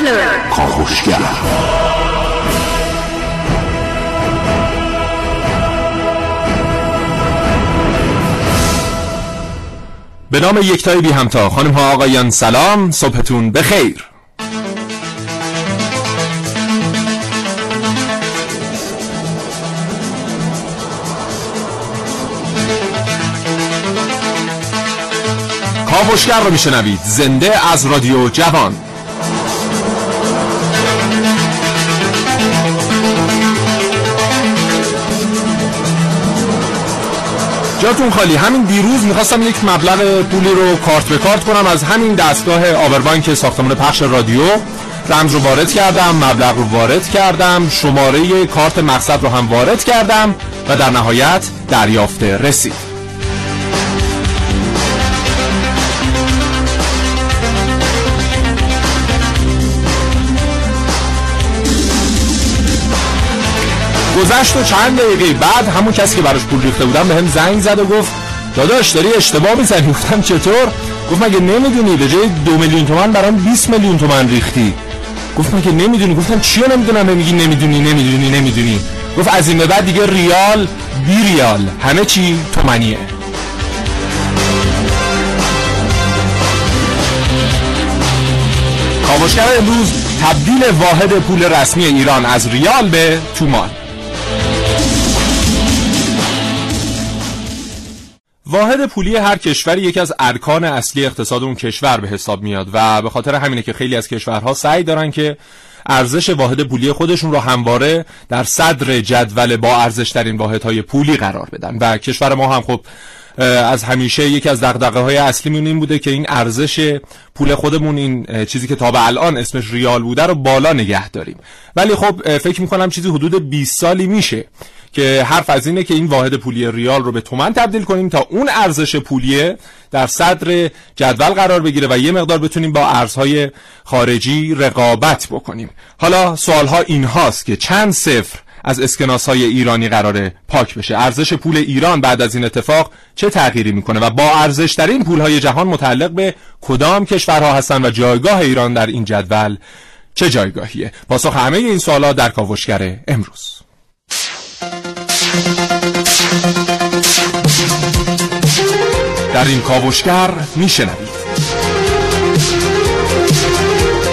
کپلر کاوشگر به نام یکتای بی همتا. خانم ها آقایان سلام. صبحتون بخیر. کاوشگر رو میشنوید. زنده از رادیو جوان. جاتون خالی. همین دیروز می‌خواستم یک مبلغ پولی رو کارت به کارت کنم. از همین دستگاه آبربانک ساختمان پخش رادیو رمز رو وارد کردم مبلغ رو وارد کردم شماره کارت مقصد رو هم وارد کردم و در نهایت دریافت رسید. گذشت و چند دقیقه بعد همون کسی که براش پول ریخته بودم به هم زنگ زد و گفت داداش داری اشتباه می‌زنی. گفتم چطور؟ گفت مگه نمی‌دونی؟ به جای دو میلیون تومن برام 20 میلیون تومن ریختی. گفت مگه نمی‌دونی؟ گفتم چیو نمی‌دونم؟ میگی نمی‌دونی نمی‌دونی نمی‌دونی. گفت از این به بعد دیگه ریال بی ریال. همه چی تومنیه کاوشگر امروز تبدیل واحد پول رسمی ایران از ریال به تومان. واحد پولی هر کشوری یکی از ارکان اصلی اقتصاد اون کشور به حساب میاد و به خاطر همینه که خیلی از کشورها سعی دارن که ارزش واحد پولی خودشون رو همواره در صدر جدول با ارزش ترین واحدهای پولی قرار بدن. و کشور ما هم خب از همیشه یکی از دغدغه های اصلیمون این بوده که این ارزش پول خودمون این چیزی که تا به الان اسمش ریال بوده رو بالا نگه داریم. ولی خب فکر می‌کنم چیزی حدود 20 سالی میشه که حرف از اینه که این واحد پولی ریال رو به تومن تبدیل کنیم تا اون ارزش پولیه در صدر جدول قرار بگیره و یه مقدار بتونیم با ارزهای خارجی رقابت بکنیم. حالا سوالها این هاست که چند صفر از اسکناس های ایرانی قراره پاک بشه؟ ارزش پول ایران بعد از این اتفاق چه تغییری می‌کنه و با ارزش ترین پول های جهان متعلق به کدام کشورها هستن و جایگاه ایران در این جدول چه جایگاهیه؟ پاسخ همه این سوالات در کاوشگر امروز. در این کاوشگر میشنوید.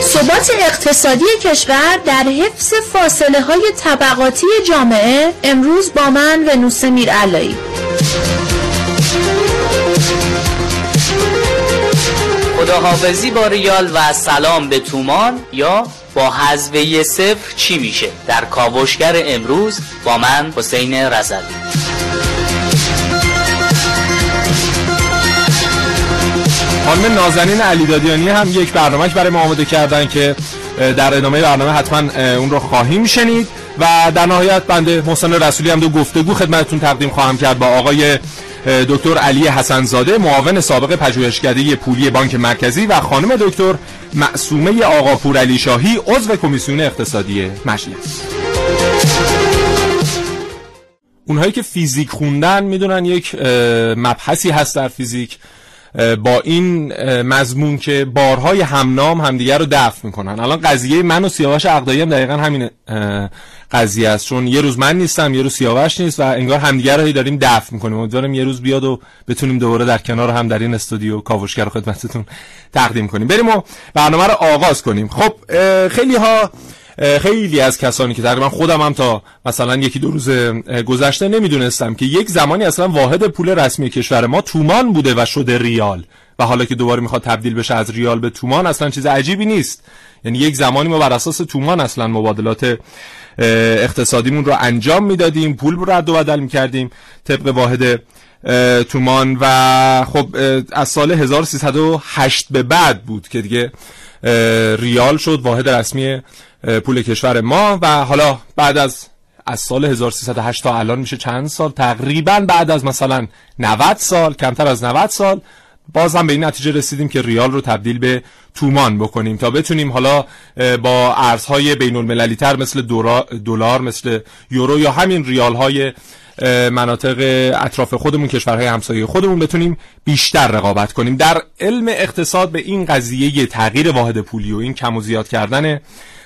ثبات اقتصادی کشور در حفظ فاصله های طبقاتی جامعه امروز با من ونوس میرعلایی. خداحافظی با ریال و سلام به تومان یا با حذفه صفر چی میشه؟ در کاوشگر امروز با من حسین رزلی خانم نازنین علیدادیانی هم یک برنامه برای ما آماده کردن که در ادامه برنامه حتما اون رو خواهیم شنید. و در نهایت بنده محسن رسولی هم دو گفتگو خدمتتون تقدیم خواهم کرد با آقای دکتر علی حسنزاده معاون سابق پژوهشکده پولی بانک مرکزی و خانم دکتر معصومه آقاپور علی شاهی عضو کمیسیون اقتصادی مجلس. اونهایی که فیزیک خوندن می‌دونن یک مبحثی هست در فیزیک. با این مضمون که بارهای همنام همدیگه رو دفع می‌کنن. الان قضیه من و سیاوش عقدایی هم دقیقا همین قضیه است. چون یه روز من نیستم یه روز سیاوش نیست و انگار همدیگه رو داریم دفع می‌کنیم. امیدوارم یه روز بیاد و بتونیم دوباره در کنار هم در این استودیو کاوشگر خدمتتون تقدیم کنیم. بریم و برنامه رو آغاز کنیم. خب خیلی ها خیلی از کسانی که تقریبا خودم هم تا مثلا یکی دو روز گذشته نمی‌دونستم که یک زمانی اصلا واحد پول رسمی کشور ما تومان بوده و شده ریال. و حالا که دوباره می‌خواد تبدیل بشه از ریال به تومان اصلا چیز عجیبی نیست. یعنی یک زمانی ما بر اساس تومان اصلا مبادلات اقتصادیمون رو انجام می‌دادیم پول رو رد و بدل می‌کردیم طبق واحد تومان. و خب از سال 1308 به بعد بود که دیگه ریال شد واحد رسمی پول کشور ما و حالا بعد از از سال 1308 تا الان میشه چند سال؟ تقریبا بعد از مثلا 90 سال کمتر از 90 سال باز هم به این نتیجه رسیدیم که ریال رو تبدیل به تومان بکنیم تا بتونیم حالا با ارزهای بین المللی تر مثل دلار مثل یورو یا همین ریال های مناطق اطراف خودمون کشورهای همسایه خودمون بتونیم بیشتر رقابت کنیم. در علم اقتصاد به این قضیه تغییر واحد پولی و این کم و زیاد کردن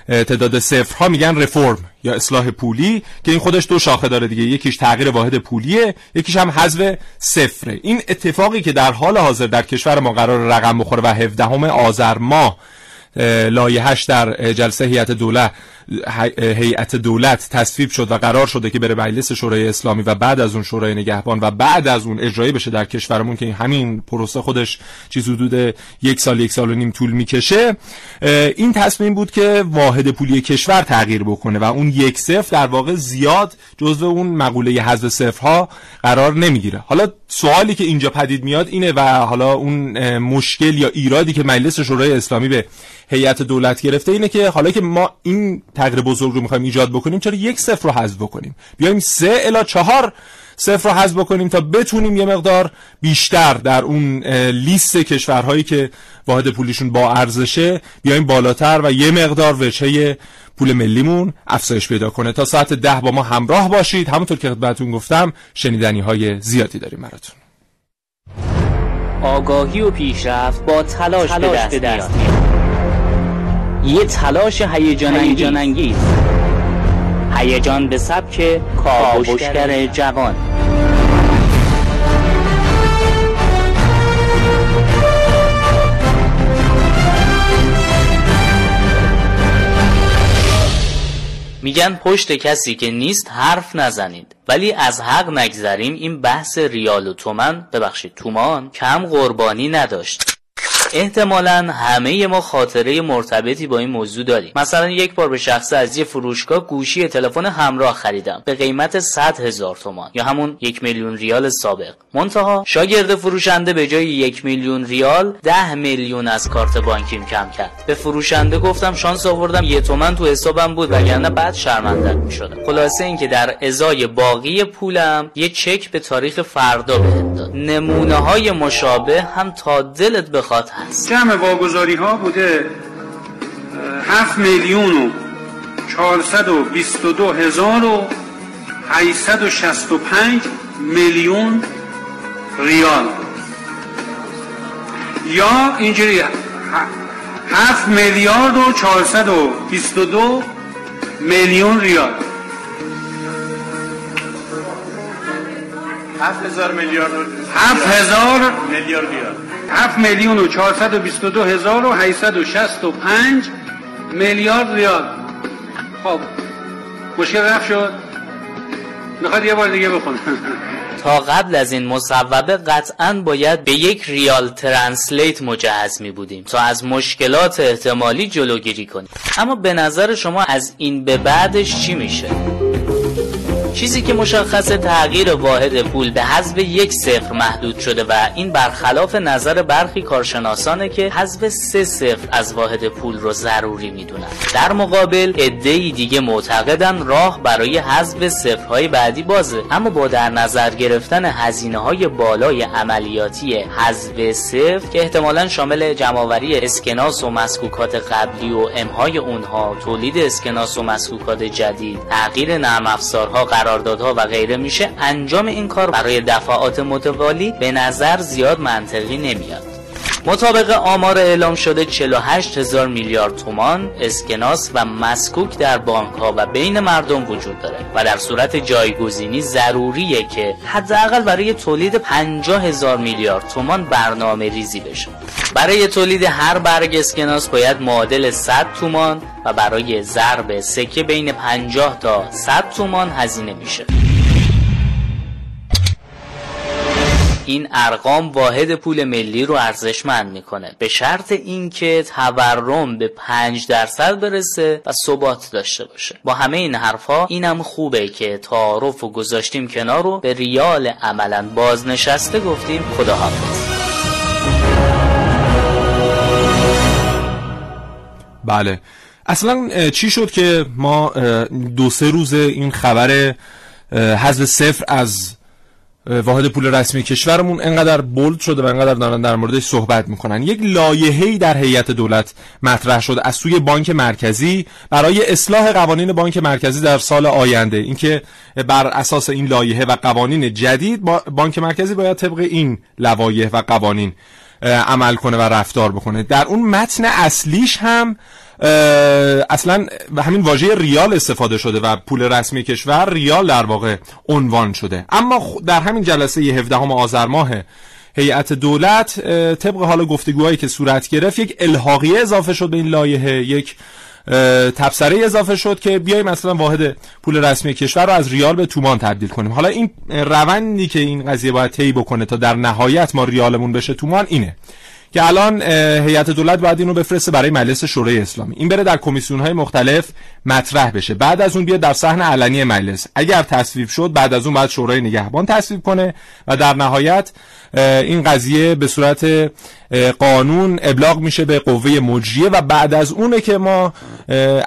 تعداد صفرها میگن رفرم یا اصلاح پولی که این خودش دو شاخه داره دیگه. یکیش تغییر واحد پولیه یکیش هم حذف صفره. این اتفاقی که در حال حاضر در کشور ما قرار رقم بخوره و 17 آذر ماه لایحش در جلسه هیئت دولت هیئت دولت تصویب شد و قرار شده که بره مجلس شورای اسلامی و بعد از اون شورای نگهبان و بعد از اون اجرایی بشه در کشورمون که همین پروسه خودش چیز حدود یک سال یک سال و نیم طول می‌کشه. این تصمیم بود که واحد پولی کشور تغییر بکنه و اون یک صفر در واقع زیاد جزو اون مقوله حذف صفرها قرار نمی‌گیره. حالا سوالی که اینجا پدید میاد اینه و حالا اون مشکل یا ایرادی که مجلس شورای اسلامی به هیئت دولت گرفته اینه که حالا که ما این تغییر بزرگ رو می‌خوایم ایجاد بکنیم چرا یک صفر رو حذف بکنیم؟ بیایم سه الا چهار صفر رو حذف بکنیم تا بتونیم یه مقدار بیشتر در اون لیست کشورهایی که واحد پولیشون با ارزشه بیایم بالاتر و یه مقدار وجهه پول ملیمون افزایش پیدا کنه. تا ساعت ده با ما همراه باشید. همونطور که خدمتتون گفتم شنیدنی های زیادی داریم براتون. آگاهی و پیشرفت با تلاش, تلاش به دست میاد. یه تلاش هیجان انگیز هیجان به سبک کاوشگر جوان. میگن پشت کسی که نیست حرف نزنید. ولی از حق نگذریم این بحث ریال و تومن. ببخشید تومان کم قربانی نداشت. احتمالا همه ما خاطره مرتبطی با این موضوع داریم. مثلا یک بار به شخص از یه فروشگاه گوشی تلفن همراه خریدم. به قیمت 100 هزار تومان یا همون یک میلیون ریال سابق. منتها شاگرد فروشنده به جای یک میلیون ریال ده میلیون از کارت بانکیم کم کرد. به فروشنده گفتم شانس آوردم یه تومن تو حسابم بود وگرنه بعد شرمنده می‌شدم. خلاصه اینکه در ازای باقی پولم یه چک به تاریخ فردا بهم داد. نمونه های مشابه هم تا دلت بخواد جمع واگذاری ها بوده هفت میلیون و چهارصد و بیست و دو هزار و و شست و پنج میلیون ریال. یا اینجوری هفت میلیارد و چهارصد و بیست و دو میلیون ریال. هفت هزار میلیارد هفت هزار میلیارد ریال. 7 میلیون و 422 هزار و 865 میلیارد ریال. خب مشکل رفت شد. می‌خواد یه بار دیگه بخونم تا قبل از این مصوبه قطعا باید به یک ریال ترنسلیت مجهز می بودیم تا از مشکلات احتمالی جلوگیری کنیم. اما به نظر شما از این به بعدش چی میشه؟ چیزی که مشخص تغییر واحد پول به حذف یک صفر محدود شده و این برخلاف نظر برخی کارشناسانه که حذف سه صفر از واحد پول رو ضروری می‌دونن. در مقابل عده‌ای دیگه معتقدن راه برای حذف صفرهای بعدی بازه. اما با در نظر گرفتن هزینه های بالای عملیاتی حذف صفر که احتمالا شامل جمعآوری اسکناس و مسکوکات قبلی و امهای اونها تولید اسکناس و مسکوکات جدید تغییر نرم افزارها قراردادها و غیره میشه انجام این کار برای دفعات متوالی به نظر زیاد منطقی نمیاد. مطابق آمار اعلام شده 48 هزار میلیارد تومان اسکناس و مسکوک در بانک ها و بین مردم وجود داره و در صورت جایگزینی ضروریه که حداقل برای تولید 50 هزار میلیارد تومان برنامه ریزی بشه. برای تولید هر برگ اسکناس باید معادل 100 تومان و برای ضرب سکه بین 50 تا 100 تومان هزینه میشه. این ارقام واحد پول ملی رو ارزشمند می‌کنه. به شرط اینکه تورم به 5 درصد برسه و ثبات داشته باشه. با همه این حرفها اینم خوبه که تعارف و گذاشتیم کنار رو به ریال عملا بازنشسته گفتیم خداحافظ. بله. اصلا چی شد که ما دو سه روز این خبر حذف صفر از واحد پول رسمی کشورمون انقدر بولد شده و انقدر دارن در موردش صحبت می‌کنن. یک لایحه‌ای در هیئت دولت مطرح شده از سوی بانک مرکزی برای اصلاح قوانین بانک مرکزی در سال آینده. اینکه بر اساس این لایحه و قوانین جدید بانک مرکزی باید طبق این لوایح و قوانین عمل کنه و رفتار بکنه. در اون متن اصلیش هم اصلا همین واژه ریال استفاده شده و پول رسمی کشور ریال در واقع عنوان شده. اما در همین جلسه 17 آذر ماه هیئت دولت طبق حال گفتگوهایی که صورت گرفت یک الحاقیه اضافه شد به این لایحه یک تبصره اضافه شد که بیایم مثلا واحد پول رسمی کشور رو از ریال به تومان تبدیل کنیم. حالا این روندی که این قضیه باید طی بکنه تا در نهایت ما ریالمون بشه تومان اینه. که الان هیئت دولت باید اینو بفرسته برای مجلس شورای اسلامی. این بره در کمیسیون های مختلف مطرح بشه. بعد از اون بیاد در صحن علنی مجلس. اگر تصویب شد بعد از اون بعد شورای نگهبان تصویب کنه و در نهایت این قضیه به صورت قانون ابلاغ میشه به قوه مجریه و بعد از اونه که ما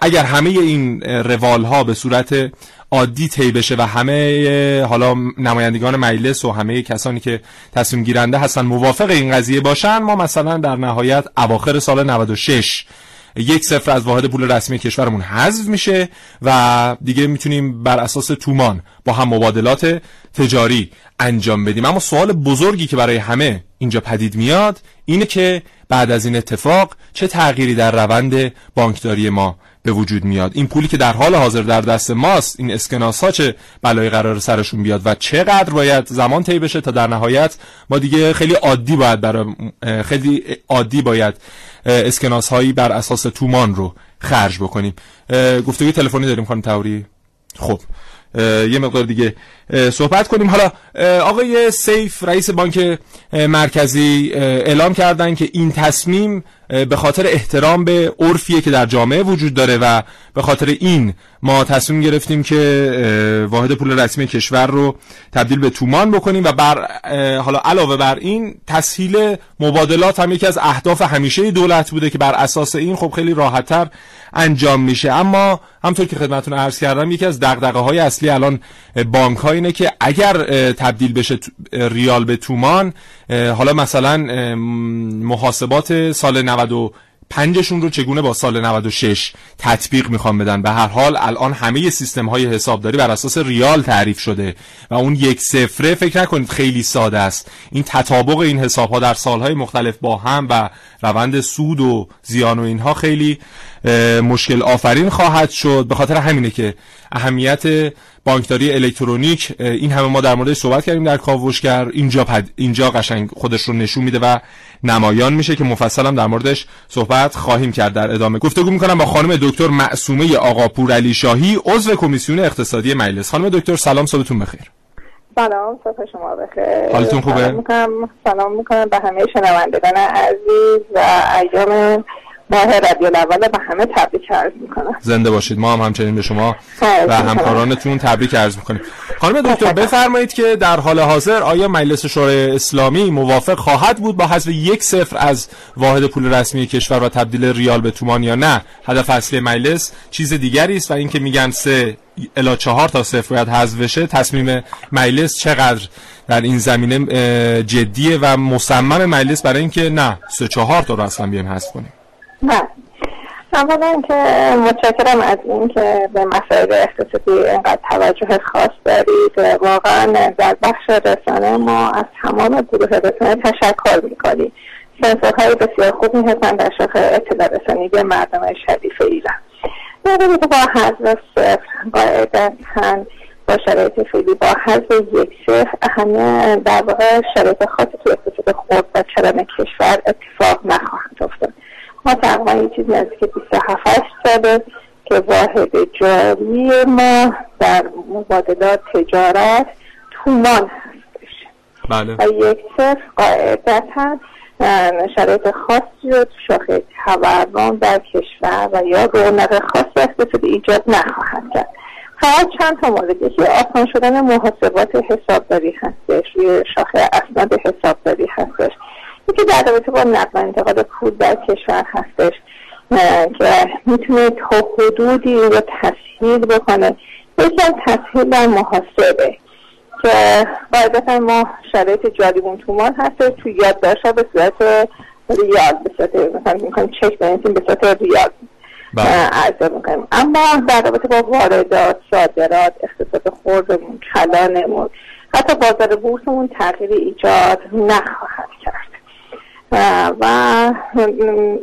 اگر همه این روال ها به صورت عادی طی بشه و همه حالا نمایندگان مجلس و همه کسانی که تصمیم گیرنده هستن موافق این قضیه باشن ما مثلا در نهایت اواخر سال 96 یک صفر از واحد پول رسمی کشورمون حذف میشه و دیگه می‌تونیم بر اساس تومان با هم مبادلات تجاری انجام بدیم. اما سوال بزرگی که برای همه اینجا پدید میاد اینه که بعد از این اتفاق چه تغییری در روند بانکداری ما به وجود میاد. این پولی که در حال حاضر در دست ماست این اسکناس ها چه بلای قرار سرشون بیاد و چقدر باید زمان طی بشه تا در نهایت ما دیگه خیلی عادی باید برای خیلی عادی باید اسکناس هایی بر اساس تومان رو خرج بکنیم. گفتگوی تلفنی داریم خانم توری خب یه مقدار دیگه صحبت کنیم. حالا آقای سیف رئیس بانک مرکزی اعلام کردن که این تصمیم به خاطر احترام به عرفیه که در جامعه وجود داره و به خاطر این ما تصمیم گرفتیم که واحد پول رسمی کشور رو تبدیل به تومان بکنیم و بر حالا علاوه بر این تسهیل مبادلات هم یکی از اهداف همیشه دولت بوده که بر اساس این خب خیلی راحتتر انجام میشه. اما همطور که خدمتتون عرض کردم یکی از دغدغه های اصلی الان بانک ها اینه که اگر تبدیل بشه ریال به تومان حالا مثلا محاسبات سال 90 پنجشون رو چگونه با سال 96 تطبیق می‌خوام بدن؟ به هر حال الان همه سیستم های حسابداری بر اساس ریال تعریف شده و اون یک سفره فکر نکنید خیلی ساده است. این تطابق این حساب ها در سالهای مختلف با هم و روند سود و زیان و اینها خیلی مشکل آفرین خواهد شد. به خاطر همینه که اهمیت بانکداری الکترونیک این همه ما در موردش صحبت کردیم در کاوشگر. اینجا پد... اینجا قشنگ خودش رو نشون میده و نمایان میشه که مفصل هم در موردش صحبت خواهیم کرد در ادامه. گفتگو می‌کنم با خانم دکتر معصومه آقا پور علی شاهی عضو کمیسیون اقتصادی مجلس. خانم دکتر سلام صبحتون بخیر. سلام صبح شما بخیر. حالتون خوبه؟ سلام می‌کنم. سلام می‌کنم به همه شنوندگان عزیز و ایام ماه ربیع الاول به همه تبریک عرض می‌کنم. زنده باشید. ما هم همچنین به شما و همکارانتون تبریک عرض می‌کنیم. خانم دکتر بفرمایید که در حال حاضر آیا مجلس شورای اسلامی موافق خواهد بود با حذف یک صفر از واحد پول رسمی کشور و تبدیل ریال به تومان یا نه؟ هدف اصلی مجلس چیز دیگری است و اینکه میگن سه الا چهار تا صفر باید حذف بشه تصمیم مجلس چقدر در این زمینه جدیه و مصمم مجلس برای اینکه نه سه چهار تا رو اصلا بیایم حذف کنیم. نه. اولا که متشکرم از این که به مسائل اقتصادی اینقدر توجه خاص دارید. واقعا در بخش رسانه ما از تمام گروه رسانه تشکر می‌کنیم. سنسورهای بسیار خوبی هستن در شاخه اطلاع رسانی به مردم شریف ایران. با حضر صفر قاعدتا با شرایط فعلی با حذف یک صفر همه در واقع شرایط خاصی تو اقتصاد خود و چران کشور اتفاق نخواهند افتاد. ما تقریبا یه چیز نزدیک 27 ساله که واحد جاری ما در مبادلات تجارت تومان هستش. بله. و یک صفر قاعدتا شرایط خاصی رو تو شاخه تورم در کشور و یا رونق خاص اقتصادی ایجاد نخواهد کرد. فقط چند تا مورد. یکی آسان شدن محاسبات حسابداری هستش. روی شاخه اسناد حسابداری هستش. یکی در رابطه با نقل انتقال پول در کشور هستش که می‌تونه تا حدودی رو تسهیل بکنه. یکی از تسهیل در محاسبه که قاعدتا ما شرایط جاریمون تومان هست تو یادداشت به صورت ریال به صورت مثلا می‌کنیم چک بنویسیم به صورت ریال عرضه می‌کنیم. اما در رابطه با واردات صادرات اقتصاد خوردمون کلانمون حتی بازار بورسمون تغییری ایجاد نخواهد کرد. و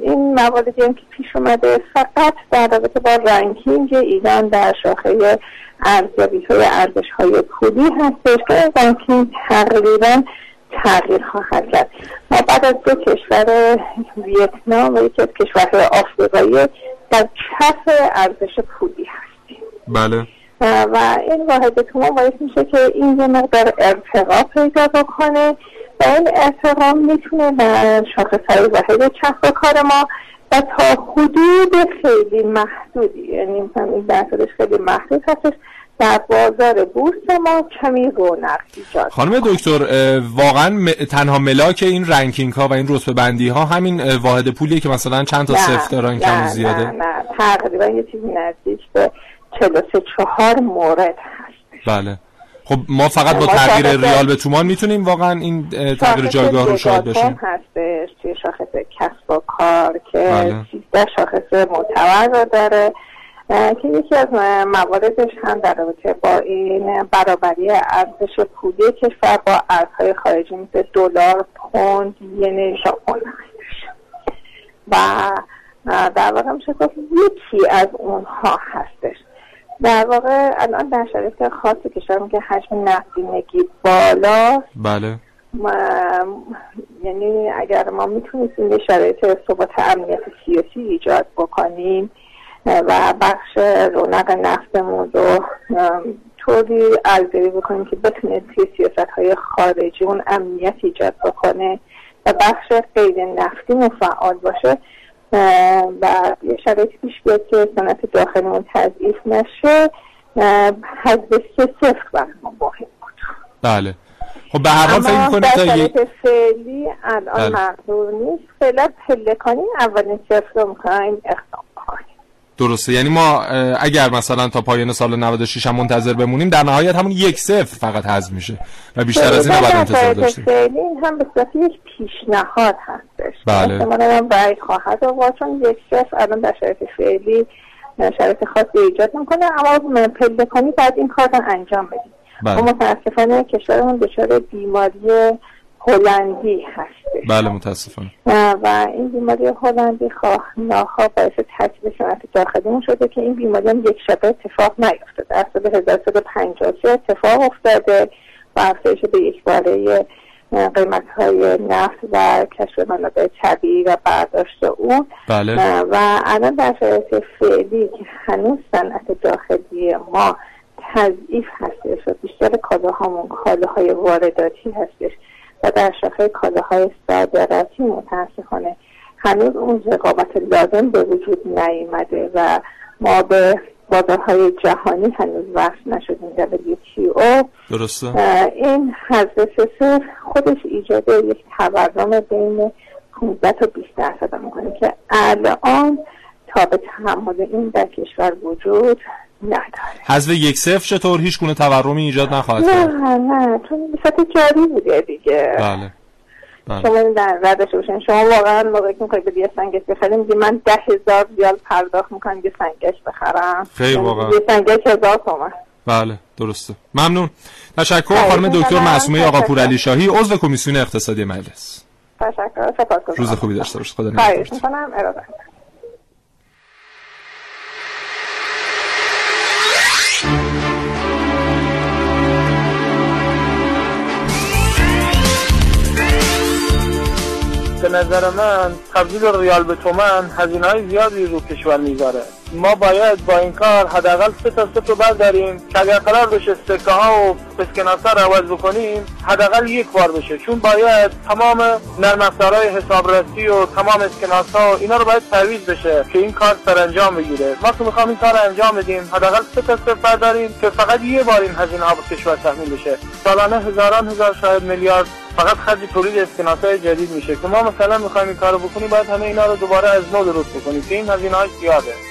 این مواردی هم که پیش اومده فقط در رابطه با رنکینگ ایران در شاخه ارزیابی های ارزش های پولی هستش که رنکینگ تقریبا تغییر خواهد کرد. ما بعد از دو کشور ویتنام و یکی از کشورهای آفریقایی در کف ارزش پولی هستیم. بله. و این واحد تومان باعث میشه که این یه مقدار ارتقا پیدا بکنه و این ارتقا می‌تونه در شاخص های واحد و کار ما. و تا حدود خیلی محدودی یعنی این درصدش خیلی محدود هستش در بازار بورس ما کمی رونق ایجاد خانم دکتر واقعا تنها ملاک این رنکینگ ها و این رتبه بندی ها همین واحد پولیه که مثلا چند تا صفر دارن کم زیاده نه نه تقریبا یه چیزی نزدیک به 43 چهار مورد هست. بله. خب ما فقط با تغییر ریال به تومان می‌تونیم واقعا این تغییر جایگاه رو شاهد باشیم. هستش توی شاخص کسب و کار که 13 بله. شاخص معتبر رو داره که یکی از مواردش هم در رابطه با این برابری ارزش پولی کشور با ارزهای خارجی مثل دلار پوند ین ژاپن و در واقع میشه گفت یکی از اونها هستش. در واقع الان در شرایط خاص کشور که حجم نقدینگی بالا بله. یعنی اگر ما می‌تونستیم یه شرایط ثبات امنیت سیاسی ایجاد بکنیم و بخش رونق نفتمون رو طوری ارزیابی بکنیم که بتونه توی سیاست های خارجی اون امنیت ایجاد بکنه و بخش غیر نفتی فعال باشه و یه شرایطی پیش بیاد که صنعت داخلیمون تضعیف نشه حذف سه صفر برای ما مهم بود. بله. خب به هر حال فکر می‌کنید تا یک فعلی الان بله. مقدور نیست. فعلا پلکانی اولین صفر رو می‌خوایم اقدام درسته. یعنی ما اگر مثلا تا پایان سال 96 هم منتظر بمونیم در نهایت همون یک صفر فقط حذف میشه و بیشتر از این نباید انتظار داشتیم. این هم به صورت یک پیشنهاد هستش. بله. هم باید خواهد آقا چون یک صفر الان در شرایط فعلی شرایط خاصی ایجاد می‌کنه اما پلکانی باید این کار رو انجام بدیم. بله. متاسفانه کشورمون دچار بیماری هلندی هستش. بله متاسفانه. و این بیماری هلندی خواه ناخواه باعث تعطیل صنعت داخلیمون شده که این بیماری هم یک شبه اتفاق نیفتاده. در سال 1353 اتفاق افتاده و افزایش به یک باره قیمت های نفت و کشف منابع طبیعی و برداشت اون بله. و الان در شرایط فعلی که هنوز صنعت داخلی ما تضعیف هستش و بیشتر کالاهامون کالاهای وارداتی هستش. و در شاخه کالاهای صادراتی متاسفانه هنوز اون رقابت لازم به وجود نیامده و ما به بازارهای جهانی هنوز وصل نشدیم. WTO درسته. این حذف صفر خودش ایجاد یک تورم بین 15 تا 20 درصد می‌کنه که الان تا به تحمل این در کشور وجود نداره. حذف یک صفر چطور؟ هیچ گونه تورمی ایجاد نخواهد نه نه چون به جاری بوده دیگه. بله بله. شما در ردش باشین. شما واقعا موقعی که میخوایی به یه سنگش بخریم میگی من ده هزار ریال پرداخت می‌کنم یه سنگش بخرم. خیلی یعنی واقعا. یه سنگش هزار تومن بله درسته. ممنون. تشکر خانم دکتر معصومه آقا پورعلی شاهی عضو کمیسیون اقتصادی مجلس. تشکر. سپاسگزارم. روز خوبی داشته باشید. خدا نگهدارتون. نظر من تبدیل ریال به تومن هزینه های زیادی رو کشور می‌ذاره. ما باید با این کار حداقل سه تا سه برداریم که اگر قرار بشه سکه ها و اسکناس ها رو عوض بکنیم حداقل یک بار بشه. چون باید تمام نرم افزارهای حسابرسی و تمام اسکناس ها و اینا رو باید تعویض بشه که این کار انجام بگیره. ما که می‌خوام این کار انجام بدیم حداقل سه تا صفر برداریم که فقط یه بار این هزینه ها به کشور تحمیل بشه. سالانه هزاران هزار شاید میلیارد فقط خرج تولید اسکناس های جدید میشه که ما مثلا می‌خوایم این کارو بکنیم باید همه اینا رو دوباره از نو درست بکنیم که این هزینه های زیاده.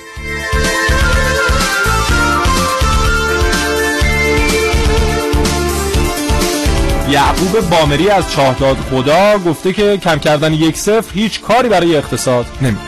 یعقوب بامری از چاهداد خدا گفته که کم کردن یک صفر هیچ کاری برای اقتصاد نمی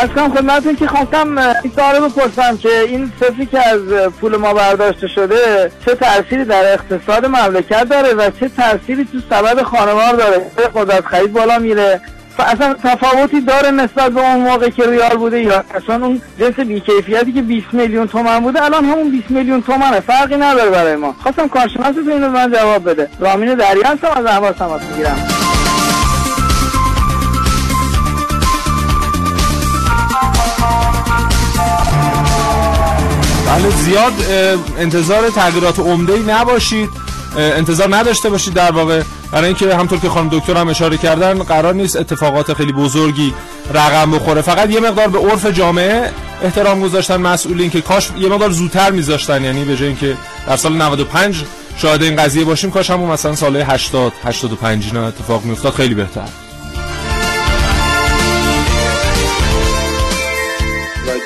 از کنم خدمتتون که خواستم این سوال بپرسم که این صفری که از پول ما برداشته شده چه تأثیری در اقتصاد مملکت داره و چه تأثیری تو سبد خانوار داره؟ قدرت خرید بالا میره. اصلا تفاوتی داره نسبت به اون موقع که ریال بوده یا اصلا اون جنس بیکیفیتی که 20 میلیون تومن بوده الان همون 20 میلیون تومنه. فرقی نداره برای ما. خواستم کارشناستون اینو من جواب بده. رامین دریا هستم از احواز تماس می‌گیرم. بله زیاد انتظار تغییرات عمده ای نباشید. انتظار نداشته باشید در واقع. برای اینکه همطور که خانم دکتر هم اشاره کردن قرار نیست اتفاقات خیلی بزرگی رقم بخوره. فقط یه مقدار به عرف جامعه احترام گذاشتن مسئولین که کاش یه مقدار زودتر میذاشتن. یعنی به جای اینکه در سال 95 شاهد این قضیه باشیم کاش همون مثلا سال 80 85 اینا اتفاق میافتاد. خیلی بهتر.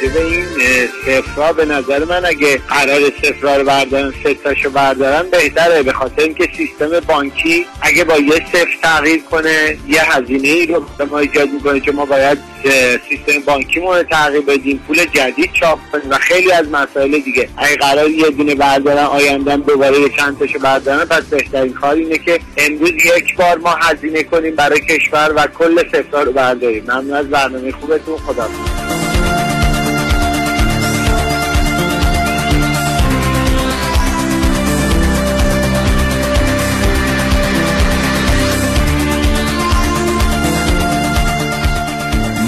راجبه این صفرها به نظر من اگه قرار صفرها رو بردارن ستاشو بردارن بهتره. به خاطر اینکه سیستم بانکی اگه با یه صفر تغییر کنه یه هزینه ای رو ما ایجاد می‌کنه که ما باید سیستم بانکی رو تغییر بدیم. پول جدید چاپ کنیم و خیلی از مسائل دیگه. اگه قرار یه دونه بردارن آیندن دوباره یه چند تاشو بردارن پس بهترین کار اینه که امروز یک بار ما هزینه کنیم برای کشور و کل صفرها رو برداریم. ممنون از برنامه خوبتون. خدا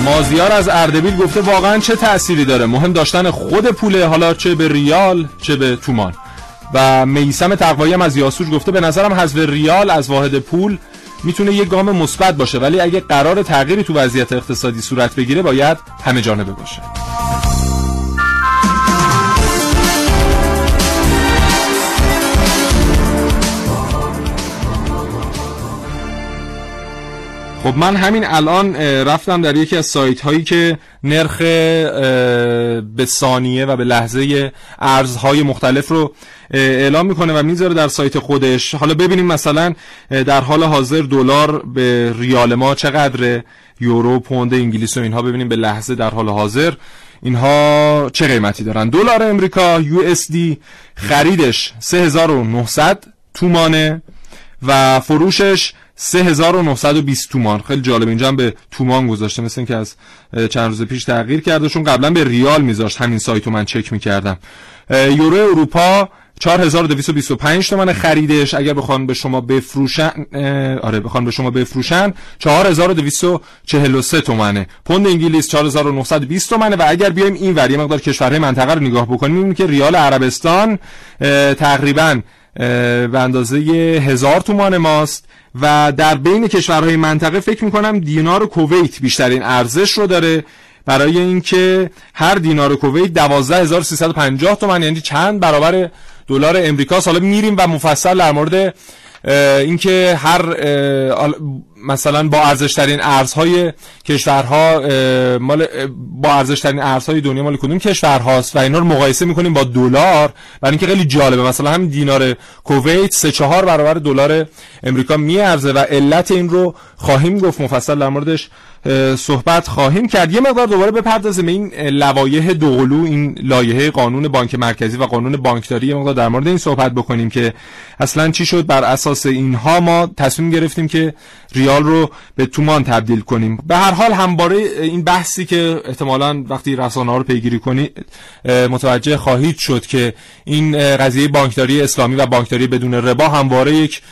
مازیار از اردبیل گفته واقعا چه تأثیری داره؟ مهم داشتن خود پوله حالا چه به ریال چه به تومان. و میسم تقوایی هم از یاسوج گفته به نظرم حذف ریال از واحد پول می‌تونه یه گام مثبت باشه ولی اگه قرار تغییری تو وضعیت اقتصادی صورت بگیره باید همه جانبه باشه. خب من همین الان رفتم در یکی از سایت هایی که نرخ به ثانیه و به لحظه ارزهای مختلف رو اعلام می‌کنه و می‌ذاره در سایت خودش. حالا ببینیم مثلا در حال حاضر دلار به ریال ما چقدر یورو پوند انگلیس و اینها. ببینیم به لحظه در حال حاضر اینها چه قیمتی دارن. دلار امریکا یو اس دی خریدش 3900 تومانه و فروشش 3920 تومان. خیلی جالب اینجا هم به تومان گذاشته مثل اینکه از چند روز پیش تغییر کرده چون قبلا به ریال میذاشت همین سایتو من چک می‌کردم. یورو اروپا 4225 تومن خریدش. اگر بخوان به شما بفروشن آره بخوان به شما بفروشن 4243 تومنه پوند انگلیس 4920 تومنه و اگر بیایم این ور یه مقدار کشورهای منطقه رو نگاه بکنیم می‌بینیم که ریال عربستان تقریبا به اندازه هزار تومان ماست. و در بین کشورهای منطقه فکر می‌کنم دینار کویت بیشترین ارزش رو داره برای اینکه هر دینار کویت 12350 تومان یعنی چند برابر دلار امریکا حالا میریم و مفصل در مورد اینکه هر مثلا با ارزش ترین ارزهای کشورها مال با ارزش ترین ارزهای دنیا مال کدوم کشورهاست؟ و اینا رو مقایسه می‌کنیم با دلار. برای اینکه خیلی جالبه. مثلا همین دینار کویت سه چهار برابر دلار امریکا میارزه. و علت این رو خواهیم گفت. مفصل در موردش صحبت خواهیم کرد. یه مقدار دوباره بپردازیم این لوایح دوقلو این لایحه قانون بانک مرکزی و قانون بانکداری. یه مقدار در مورد این صحبت بکنیم که اصلا چی شد. بر اساس اینها ما تصمیم گرفتیم که ریال رو به تومان تبدیل کنیم. به هر حال همباره این بحثی که احتمالا وقتی رسانه ها رو پیگیری کنید متوجه خواهید شد که این قضیه بانکداری اسلامی و بانکداری بدون ربا همواره یک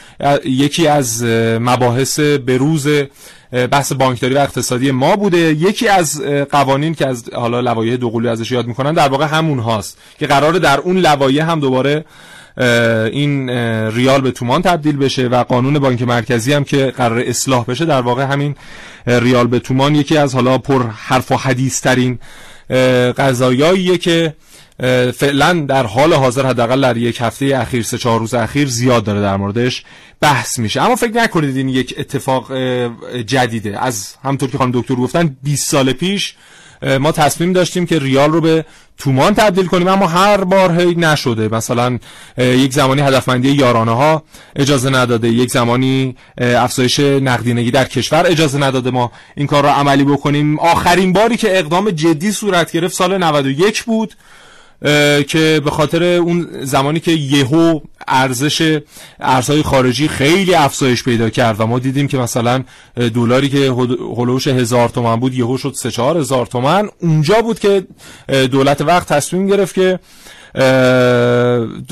یکی از مباحث بروز بحث بانکداری و اقتصادی ما بوده. یکی از قوانین که از حالا لوایح دوقلوی ازش یاد می‌کنن در واقع همون هاست که قراره در اون لوایح هم دوباره این ریال به تومان تبدیل بشه و قانون بانک مرکزی هم که قرار اصلاح بشه در واقع همین ریال به تومان یکی از حالا پر حرف و حدیث ترین قضایاییه که فعلا در حال حاضر حداقل در یک هفته اخیر سه چهار روز اخیر زیاد داره در موردش بحث میشه. اما فکر نکنید این یک اتفاق جدیده. از همطور که خانم دکتر گفتن 20 سال پیش ما تصمیم داشتیم که ریال رو به تومان تبدیل کنیم اما هر بار هی نشده. مثلا یک زمانی هدفمندی یارانه ها اجازه نداده یک زمانی افزایش نقدینگی در کشور اجازه نداده ما این کار را عملی بکنیم. آخرین باری که اقدام جدی صورت گرفت سال 91 بود. که به خاطر اون زمانی که یهو ارزش ارزهای خارجی خیلی افزایش پیدا کرد و ما دیدیم که مثلا دلاری که هلوش هزار تومن بود یهو شد سه چهار هزار تومن. اونجا بود که دولت وقت تصمیم گرفت که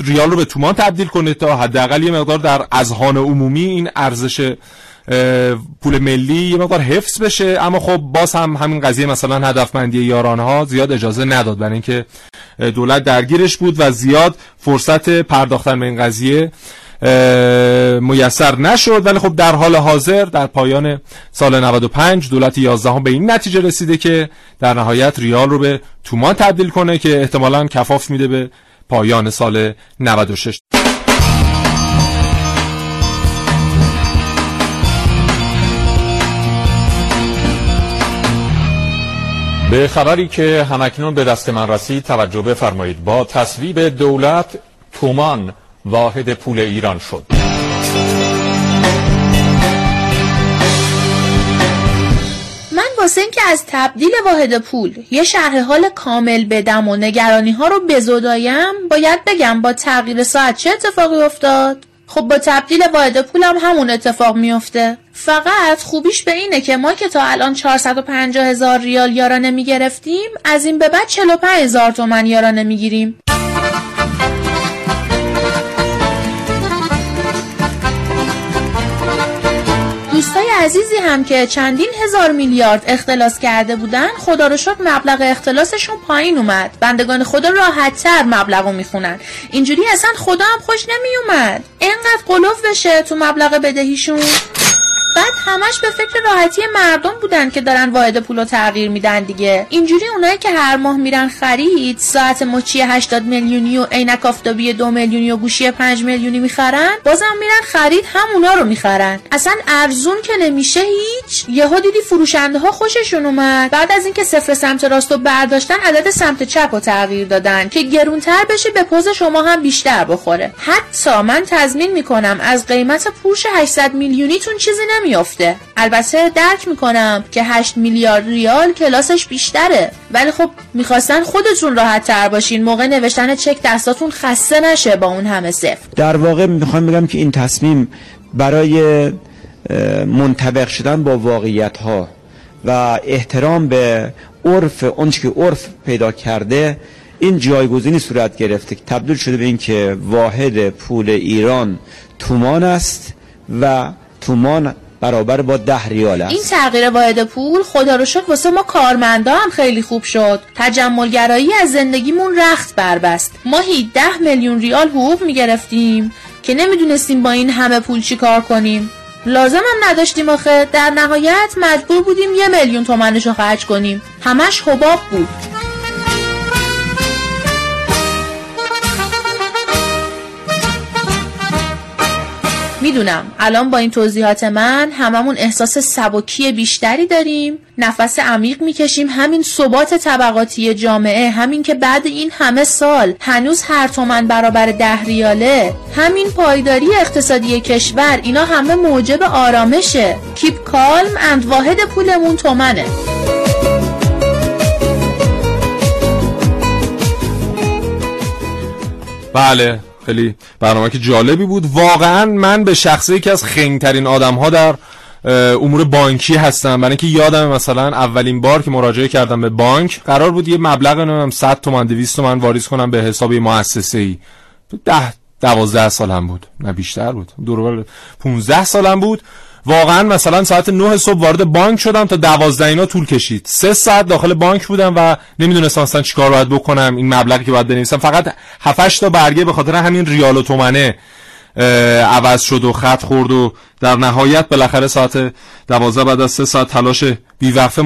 ریال رو به تومان تبدیل کنه تا حداقل یه مقدار در اذهان عمومی این ارزش پول ملی یه مقدار حفظ بشه. اما خب باز هم همین قضیه مثلا هدفمندی یارانه ها زیاد اجازه نداد. برای اینکه دولت درگیرش بود و زیاد فرصت پرداختن به این قضیه میسر نشد. ولی خب در حال حاضر در پایان سال 95 دولت 11 هم به این نتیجه رسیده که در نهایت ریال رو به تومان تبدیل کنه که احتمالا کفاف میده به پایان سال 96 به خبری که همکنون به دست من رسید توجه بفرمایید. با تصویب دولت تومان واحد پول ایران شد. من واسه که از تبدیل واحد پول یه شرح حال کامل بدم و نگرانی ها رو بزدایم باید بگم با تغییر ساعت چه اتفاقی افتاد؟ خب با تبدیل واحد پولم همون اتفاق میفته فقط خوبیش به اینه که ما که تا الان 450 هزار ریال یارانه می‌گرفتیم از این به بعد 45 هزار تومن یارانه می‌گیریم دوستای عزیزی هم که چندین هزار میلیارد اختلاس کرده بودن خدا رو شکر مبلغ اختلاسشون پایین اومد. بندگان خدا راحت تر مبلغ رو می‌خونن. اینجوری اصلا خدا هم خوش نمیومد اینقدر قلوف بشه تو مبلغ بدهیشون. بعد همش به فکر راحتی مردم بودن که دارن واحد پولو تغییر میدن دیگه. اینجوری اونایی که هر ماه میرن خرید ساعت مچی 80 میلیونی و عینک آفتابی 2 میلیونی و گوشی 5 میلیونی می‌خرن بازم میرن خرید همونا رو می‌خرن. اصلا ارزون که نمیشه هیچ. یهو دیدی فروشنده ها خوششون اومد. بعد از اینکه صفر سمت راستو برداشتن عدد سمت چپ رو تغییر دادن که گرونتر بشه به پوز شما هم بیشتر بخوره. حتی من تضمین می‌کنم از قیمت پوش 800 میلیونیتون چیزی نمیافته. البته درک می‌کنم که 8 میلیارد ریال کلاسش بیشتره. ولی خب می‌خواستن خودتون راحت تر باشین. موقع نوشتن چک دستاتون خسته نشه با اون همه صفر. در واقع می‌خوام بگم که این تصمیم برای منطبق شدن با واقعیت ها و احترام به عرف اونچه که عرف پیدا کرده این جایگزینی صورت گرفته که تبدیل شده به اینکه واحد پول ایران تومان است و تومان برابر با ده ریال است. این تغییر واحد پول خدا رو شکر واسه ما کارمندا هم خیلی خوب شد. تجملگرایی از زندگیمون رخت بربست. ماهی ده میلیون ریال حقوق می‌گرفتیم که نمی‌دونستیم با این همه پول چی کار کنیم. لازم هم نداشتیم آخه. در نهایت مجبور بودیم یه میلیون تومنش رو خرج کنیم. همش حباب بود. می‌دونم. الان با این توضیحات من هممون احساس سبکی بیشتری داریم. نفس عمیق می‌کشیم. همین ثبات طبقاتی جامعه همین که بعد این همه سال هنوز هر تومن برابر ده ریاله. همین پایداری اقتصادی کشور اینا همه موجب آرامشه. کیپ کالم اند واحد پولمون تومنه. بله. خیلی برنامه که جالبی بود. واقعا من به شخصه که از خنگترین آدم ها در امور بانکی هستم. برای اینکه یادم مثلا اولین بار که مراجعه کردم به بانک قرار بود یه مبلغ نمی‌دونم 100 تومن 200 تومن واریز کنم به حساب مؤسسه ای ده دوازده سالم بود. نه بیشتر بود. دور 15 سالم بود. واقعا مثلا ساعت 9 صبح وارد بانک شدم تا 12 اینا طول کشید. سه ساعت داخل بانک بودم و نمی‌دونستم اصلا چیکار باید بکنم این مبلغی که باید بنویسم. فقط 7 تا برگه به خاطر همین ریال و تومنه عوض شد و خط خورد و در نهایت بالاخره ساعت دوازده بعد از سه ساعت تلاش بیوقفه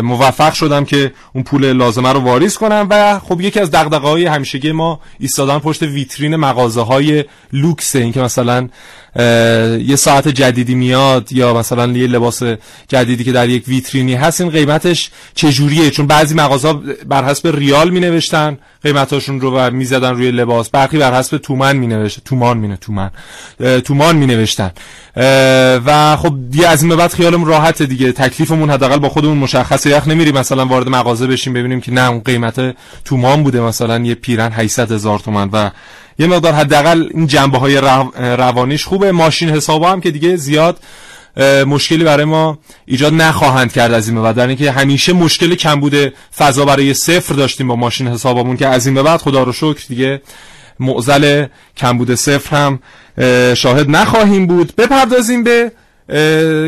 موفق شدم که اون پول لازمه رو واریز کنم و خب یکی از دقدقه های همیشگی ما ایستادن پشت ویترین مغازه های لوکسه. این که مثلا یه ساعت جدیدی میاد یا مثلا یه لباس جدیدی که در یک ویترینی هست این قیمتش چجوریه؟ چون بعضی مغازه بر حسب ریال می نوشتن قیمتاشون رو و می‌زدن روی لباس. برخی بر حسب تومن می نوشتن تومان می تومن تومان می نوشتن و خب دیگه از این به بعد خیالم راحت دیگه. تکلیفمون حداقل با خودمون مشخصه یخ نمیری مثلا وارد مغازه بشیم ببینیم که نه اون قیمت تومان بوده. مثلا یه پیرن 800 هزار تومن و یه مقدار حداقل این جنبه های روانیش خوبه. ماشین حسابا هم که دیگه زیاد مشکلی برای ما ایجاد نخواهند کرد از این به بعد. همیشه مشکل کم بوده. فضا برای صفر داشتیم با ماشین حسابمون که از این به بعد خدا رو شکر دیگه معزل کمبود صفر هم شاهد نخواهیم بود. بپردازیم به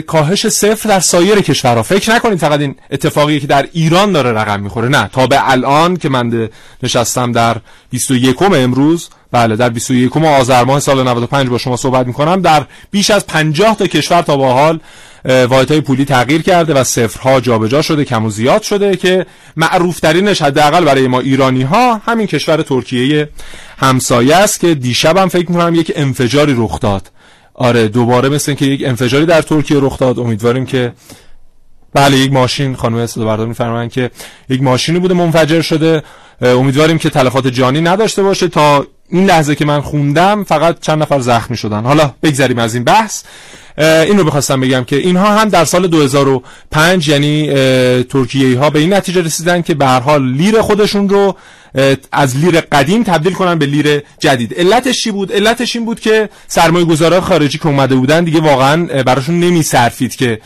کاهش صفر در سایر کشورها. فکر نکنید فقط این اتفاقی که در ایران داره رقم می‌خوره. نه تا به الان که من نشستم در 21 امروز بله در 21 آذر ماه سال 95 با شما صحبت می‌کنم. در بیش از 50 تا کشور تا با حال واحدهای پولی تغییر کرده و صفرها جابجا شده کم و زیاد شده که معروف ترینش حداقل برای ما ایرانی ها همین کشور ترکیه همسایه است که دیشب هم فکر می‌کنم یک انفجاری رخ داد. آره دوباره مثل که یک انفجاری در ترکیه رخ داد. امیدواریم که بله یک ماشین خانم استاد بردار میفرمایند که یک ماشینی بوده منفجر شده. امیدواریم که تلفات جانی نداشته باشه. تا این لحظه که من خوندم فقط چند نفر زخمی شدن. حالا بگذریم از این بحث. این رو بخواستم بگم که اینها هم در سال 2005 یعنی ترکیه ها به این نتیجه رسیدن که به هر حال لیر خودشون رو از لیر قدیم تبدیل کنن به لیر جدید. علتش چی بود؟ علتش این بود که سرمایه گذاران خارجی که اومده بودن دیگه واقعا براشون نمی سرفید که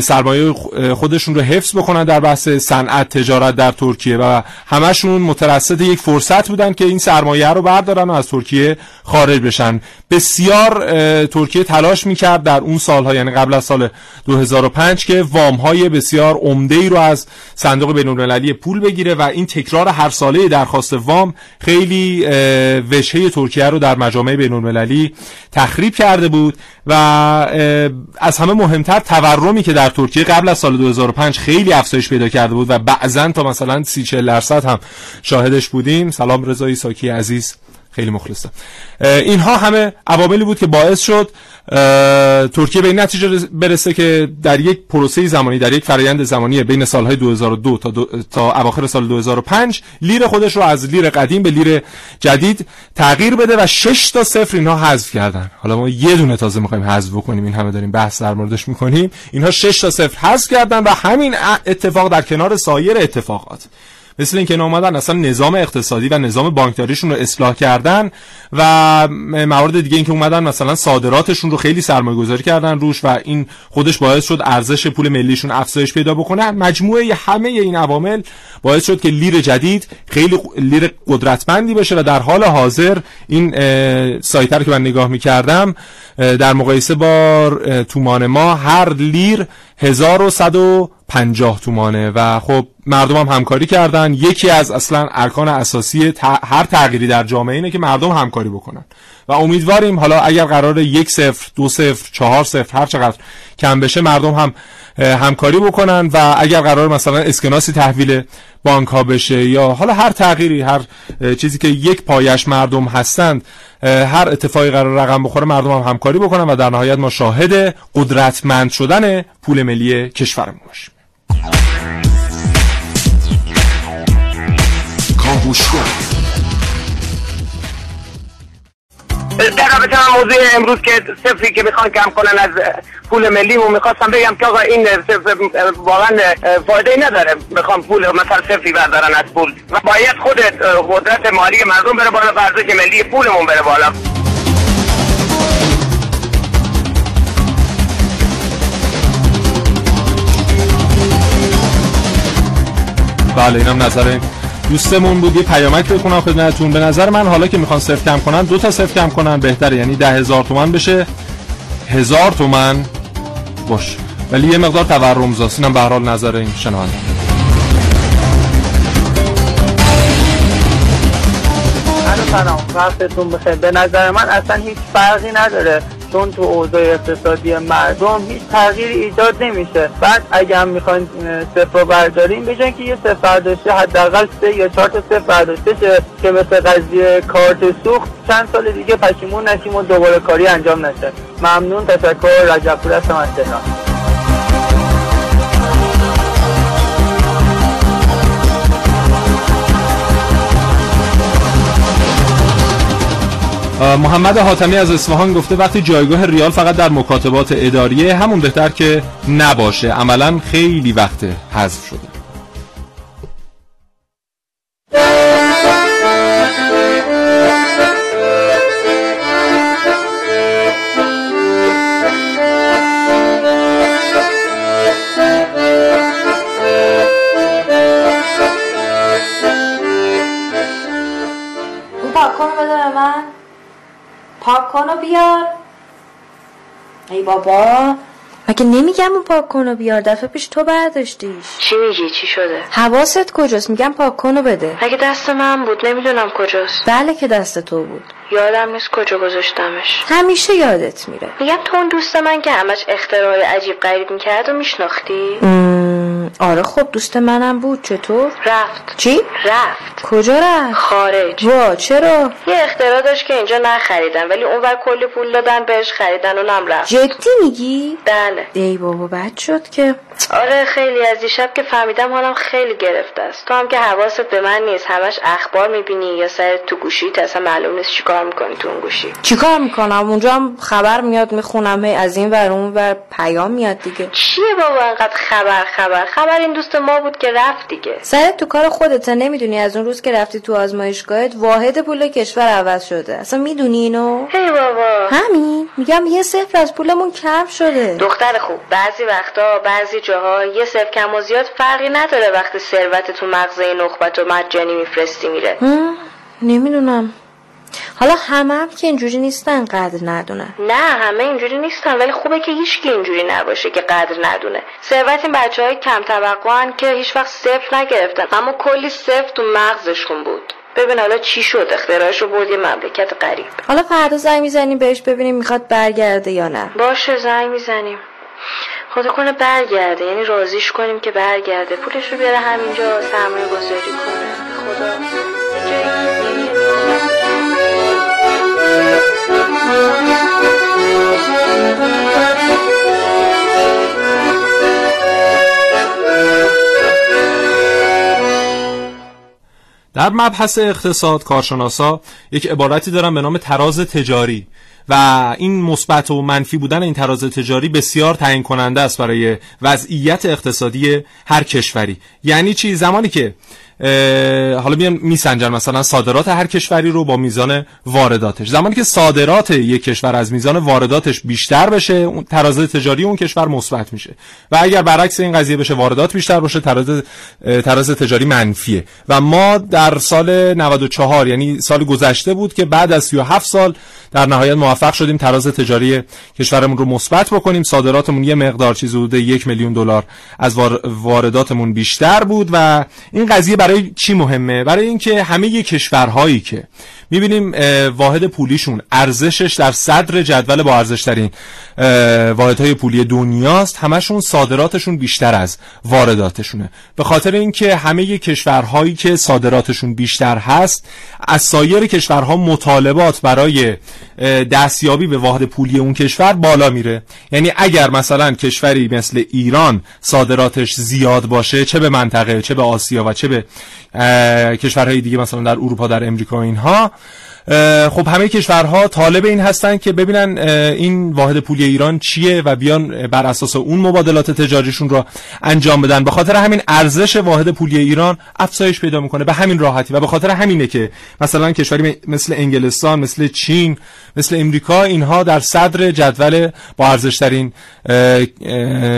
سرمایه خودشون رو حفظ بکنن در بحث صنعت تجارت در ترکیه و همشون مترصد یک فرصت بودن که این سرمایه رو بردارن و از ترکیه خارج بشن. بسیار ترکیه تلاش می‌کرد در اون سالها یعنی قبل از سال 2005 که وام های بسیار عمده ای رو از صندوق بین پول بگیره و این تکرار هر ساله درخواست وام خیلی وجهه ترکیه رو در مجامع بین المللی تخریب کرده بود و از همه مهمتر تورمی که در ترکیه قبل از سال 2005 خیلی افزایش پیدا کرده بود و بعضا تا مثلا 30 40 درصد هم شاهدش بودیم. سلام رضایی ساکی عزیز. خیلی مخلصم اینها همه عواملی بود که باعث شد ترکیه به این نتیجه برسه که در یک پروسه زمانی در یک فرایند زمانی بین سالهای 2002 تا, تا اواخر سال 2005 لیر خودش رو از لیر قدیم به لیر جدید تغییر بده و 6 تا صفر اینها حذف کردن. حالا ما یه دونه تازه می‌خوایم حذف بکنیم این همه داریم بحث در موردش می‌کنیم. اینها 6 تا صفر حذف کردن و همین اتفاق در کنار سایر اتفاقات. مثل اینکه اومدن اصلا نظام اقتصادی و نظام بانکداریشون رو اصلاح کردن و موارد دیگه اینکه اومدن مثلا صادراتشون رو خیلی سرمایه گذاری کردن روش و این خودش باعث شد ارزش پول ملیشون افزایش پیدا بکنه. مجموعه همه این عوامل باعث شد که لیر جدید خیلی لیر قدرتمندی بشه و در حال حاضر این سایتر که من نگاه می‌کردم در مقایسه با تومان ما هر لیر 1150 تومانه و خب مردم هم همکاری کردن. یکی از اصلا ارکان اساسی هر تغییری در جامعه اینه که مردم همکاری بکنن. و امیدواریم حالا اگر قرار یک صفر دو صفر چهار صفر هر چقدر کم بشه مردم هم همکاری بکنن و اگر قرار مثلا اسکناسی تحویل بانک ها بشه یا حالا هر تغییری هر چیزی که یک پایش مردم هستند هر اتفاقی قرار رقم بخوره مردم هم همکاری بکنن و در نهایت ما شاهد قدرتمند شدن پول ملی کشورمون باشیم. در رابطه موضوع امروز که صفری که می‌خوان کم کنن از پول ملی و می‌خواستم بگم که آقا این واقعا فایده ای نداره. می‌خوام پول مثلا صفری بردارن از پول. و باید خود قدرت مالی مردم بره بالا ورزش ملی پولمون بره بالا. بله اینم نظر دوستمون بود. یه پیامک بکنم خدمتتون. به نظر من حالا که می‌خوان صفر کم کنن دو تا صفر کم کنن بهتره. یعنی ده تومن بشه. هزار تومن باش. ولی یه مقدار تورم زاست. اینم به هر حال نظر این شنونده. سلام. وقتتون بخیر. به نظر من اصلا هیچ فرقی نداره. چون تو اوضاع اقتصادی مردم هیچ تغییری ایجاد نمیشه. بعد اگه هم می‌خواین صفر برداریم بجن که یه صفر برداشته حداقل سه یا چهار تا صفر برداشته شه که مثل قضیه کارت سوخت چند سال دیگه پشیمون نشیم و دوباره کاری انجام نشه. ممنون تشکر رجب پور هستم از تهران محمد حاتمی از اصفهان گفته وقتی جایگاه ریال فقط در مکاتبات اداریه همون بهتر که نباشه. عملا خیلی وقت حذف شده. پاک کن و بیار. ای بابا. مگه نمیگم اون پاک کن و بیار؟ دفعه پیش تو برداشتیش. چی میگی؟ چی شده؟ حواست کجاست؟ میگم پاک کن و بده. اگه دست من بود؟ نمی‌دونم کجاست. بله که دست تو بود. یادم نیست کجا گذاشتمش. همیشه یادت میره. میگم تو اون دوست من که همش اختراع عجیب غریب می‌کرد و میشناختی؟ آره خب دوست منم بود. چطور؟ رفت. چی؟ رفت. کجا رفت؟ خارج. وا چرا؟ یه اختراع داشت که اینجا نخریدن ولی اونور کلی پول دادن بهش خریدن اونم رفت. جدی میگی؟ بله. ای بابا بد شد که. آره خیلی از دیشب که فهمیدم حالم خیلی گرفته است. تو هم که حواست به من نیست همش اخبار می‌بینی یا سر تو گوشی اصلا معلوم نیست چیکار می‌کنی تو اون گوشی؟ چیکار می‌کنم؟ اونجا هم خبر میاد می‌خونم هی از این ور اون ور پیام میاد دیگه. چیه بابا انقدر خبر خبر؟ خبر این دوست ما بود که رفت دیگه. سرت تو کار خودت نمی‌دونی از اون روز که رفتی تو آزمایشگاهت واحد پول کشور عوض شده. اصلا می‌دونی اینو؟ هی بابا. همین. میگم یه صفر از پولمون کم شده. دختر خوب بعضی وقتا بعضی جاها یه صفر کم و زیاد فرقی نداره وقتی ثروت تو مغزه نخبت و مجانی میفرستی میره. نمی‌دونم. حالا همه هم که اینجوری نیستن قدر ندونن نه همه اینجوری نیستن ولی خوبه که هیچکی اینجوری نباشه که قدر ندونه. ثروت این بچه های کم طبقه که هیچ وقت صفر نگرفتن اما کلی صفر تو مغزشون بود. ببین حالا چی شد؟ اختراعش رو برد یه مملکت غریب. حالا فردا زنگ می‌زنیم بهش ببینیم می‌خواد برگرده یا نه. باشه زنگ می‌زنیم. خدا کنه برگرده یعنی رازیش کنیم که برگرده. پولش رو بیاره همینجا سرمایه گذاری کنه. خدا. در مبحث اقتصاد کارشناسا یک عبارتی دارن به نام تراز تجاری. و این مثبت و منفی بودن این تراز تجاری بسیار تعیین کننده است برای وضعیت اقتصادی هر کشوری. یعنی چی؟ زمانی که حالا میان میسنجن مثلا صادرات هر کشوری رو با میزان وارداتش. زمانی که صادرات یک کشور از میزان وارداتش بیشتر بشه اون تراز تجاری اون کشور مثبت میشه. و اگر برعکس این قضیه بشه واردات بیشتر باشه تراز تراز تجاری منفیه. و ما در سال 94 یعنی سال گذشته بود که بعد از 37 سال در نهایت موفق شدیم تراز تجاری کشورمون رو مثبت بکنیم. صادراتمون یه مقدار چیزی حدود یک میلیون دلار از وارداتمون بیشتر بود و این قضیه برای چی مهمه؟ برای اینکه همه کشورهایی که می‌بینیم واحد پولیشون ارزشش در صدر جدول با ارزشترین واحدهای پولی دنیاست. همشون صادراتشون بیشتر از وارداتشونه. به خاطر اینکه همه کشورهایی که صادراتشون بیشتر هست از سایر کشورها مطالبات برای دستیابی به واحد پولی اون کشور بالا میره. یعنی اگر مثلا کشوری مثل ایران صادراتش زیاد باشه چه به منطقه چه به آسیا و چه به کشورهای دیگه مثلا در اروپا در امریکا اینها. خب همه کشورها طالب این هستن که ببینن این واحد پولی ایران چیه و بیان بر اساس اون مبادلات تجاریشون رو انجام بدن. به خاطر همین ارزش واحد پولی ایران افزایش پیدا می‌کنه. به همین راحتی و به خاطر همینه که مثلا کشوری مثل انگلستان مثل چین مثل امریکا اینها در صدر جدول با ارزشترین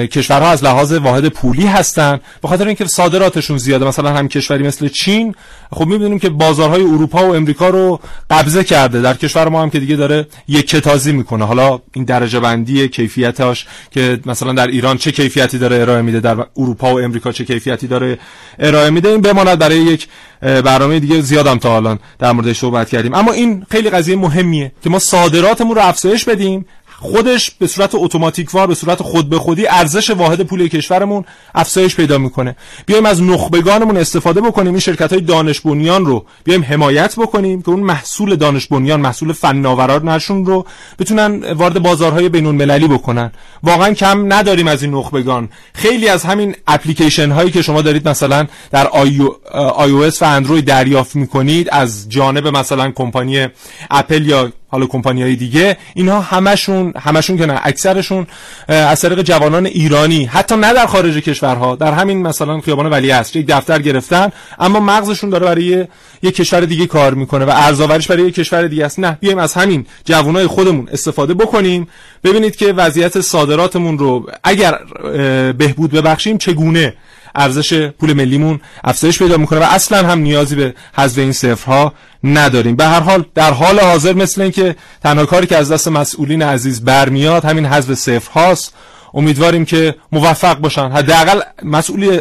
کشورها از لحاظ واحد پولی هستن. به خاطر اینکه صادراتشون زیاده. مثلا هم کشوری مثل چین. خب می‌بینیم که بازارهای اروپا و امریکا رو قبضه کرده. در کشور ما هم که دیگه داره یک کتازی می‌کنه. حالا این درجه بندی کیفیتاش که مثلا در ایران چه کیفیتی داره ارائه میده در اروپا و امریکا چه کیفیتی داره ارائه میده این بماند برای یک برنامه دیگه زیادم تا الان در موردش صحبت کردیم. اما این خیلی قضیه مهمیه که ما صادراتمون رو افزایش بدیم خودش به صورت اتوماتیکوار به صورت خود به خودی ارزش واحد پول کشورمون افزایش پیدا می‌کنه. بیایم از نخبگانمون استفاده بکنیم این شرکت های دانش بنیان رو. بیایم حمایت بکنیم که اون محصول دانش بنیان محصول نشون رو بتونن وارد بازارهای بین المللی بکنن. واقعا کم نداریم از این نخبگان. خیلی از همین اپلیکیشن هایی که شما دارید مثلا در آی او و اندروید دریافت می‌کنید از جانب مثلا کمپانی اپل یا حالا کمپانی های دیگه اینها همشون همشون که نه اکثرشون از طریق جوانان ایرانی حتی نه در خارج کشورها در همین مثلا خیابان ولی است یک دفتر گرفتن اما مغزشون داره برای یک کشور دیگه کار می‌کنه و ارزآوریش برای یک کشور دیگه است. نه بیایم از همین جوانای خودمون استفاده بکنیم. ببینید که وضعیت صادراتمون رو اگر بهبود ببخشیم چگونه؟ ارزش پول ملیمون افزایش پیدا می‌کنه و اصلا هم نیازی به حذف این صفرها نداریم. به هر حال در حال حاضر مثل اینکه تنها کاری که از دست مسئولین عزیز برمیاد همین حذف صفرهاست امیدواریم که موفق باشن. حداقل مسئول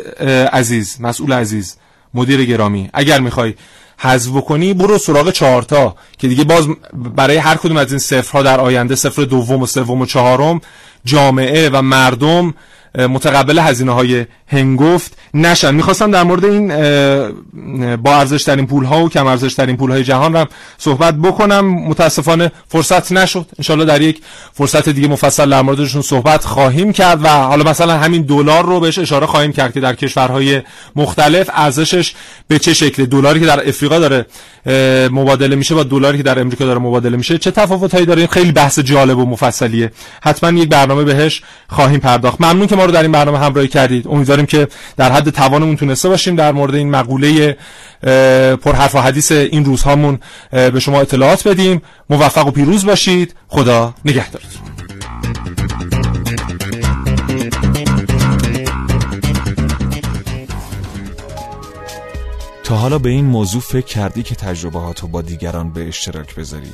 عزیز مسئول عزیز مدیر گرامی اگر می‌خوای حذف کنی برو سراغ چهارتا که دیگه باز برای هر کدوم از این صفرها در آینده صفر دوم و سوم و چهارم جامعه و مردم متقبل هزینه های هنگفت نشن. می‌خواستم در مورد این با ارزش ترین پول ها و کم ارزش ترین پول های جهان رو صحبت بکنم. متاسفانه فرصت نشد. انشالله در یک فرصت دیگه مفصل در موردشون صحبت خواهیم کرد و حالا مثلا همین دلار رو بهش اشاره خواهیم کرد که در کشورهای مختلف ارزشش به چه شکل. دلاری که در افریقا داره مبادله میشه با دلاری که در امریکا داره مبادله میشه. چه تفاوتایی داره؟ خیلی بحث جالب و مفصلیه. حتما یک برنامه بهش خواهیم پرداخت. ممنون که ما رو در این برنامه همراهی کردید. امیدواریم که در حد توانمون تونسته باشیم در مورد این مقوله پر حرف و حدیث این روزهامون به شما اطلاعات بدیم. موفق و پیروز باشید. خدا نگهدارتون. تا حالا به این موضوع فکر کردی که تجربه با دیگران به اشتراک بذاری؟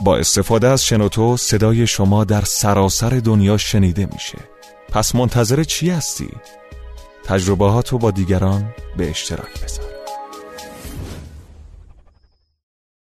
با استفاده از شنوتو صدای شما در سراسر دنیا شنیده میشه. پس منتظر چی هستی؟ تجربه با دیگران به اشتراک بذار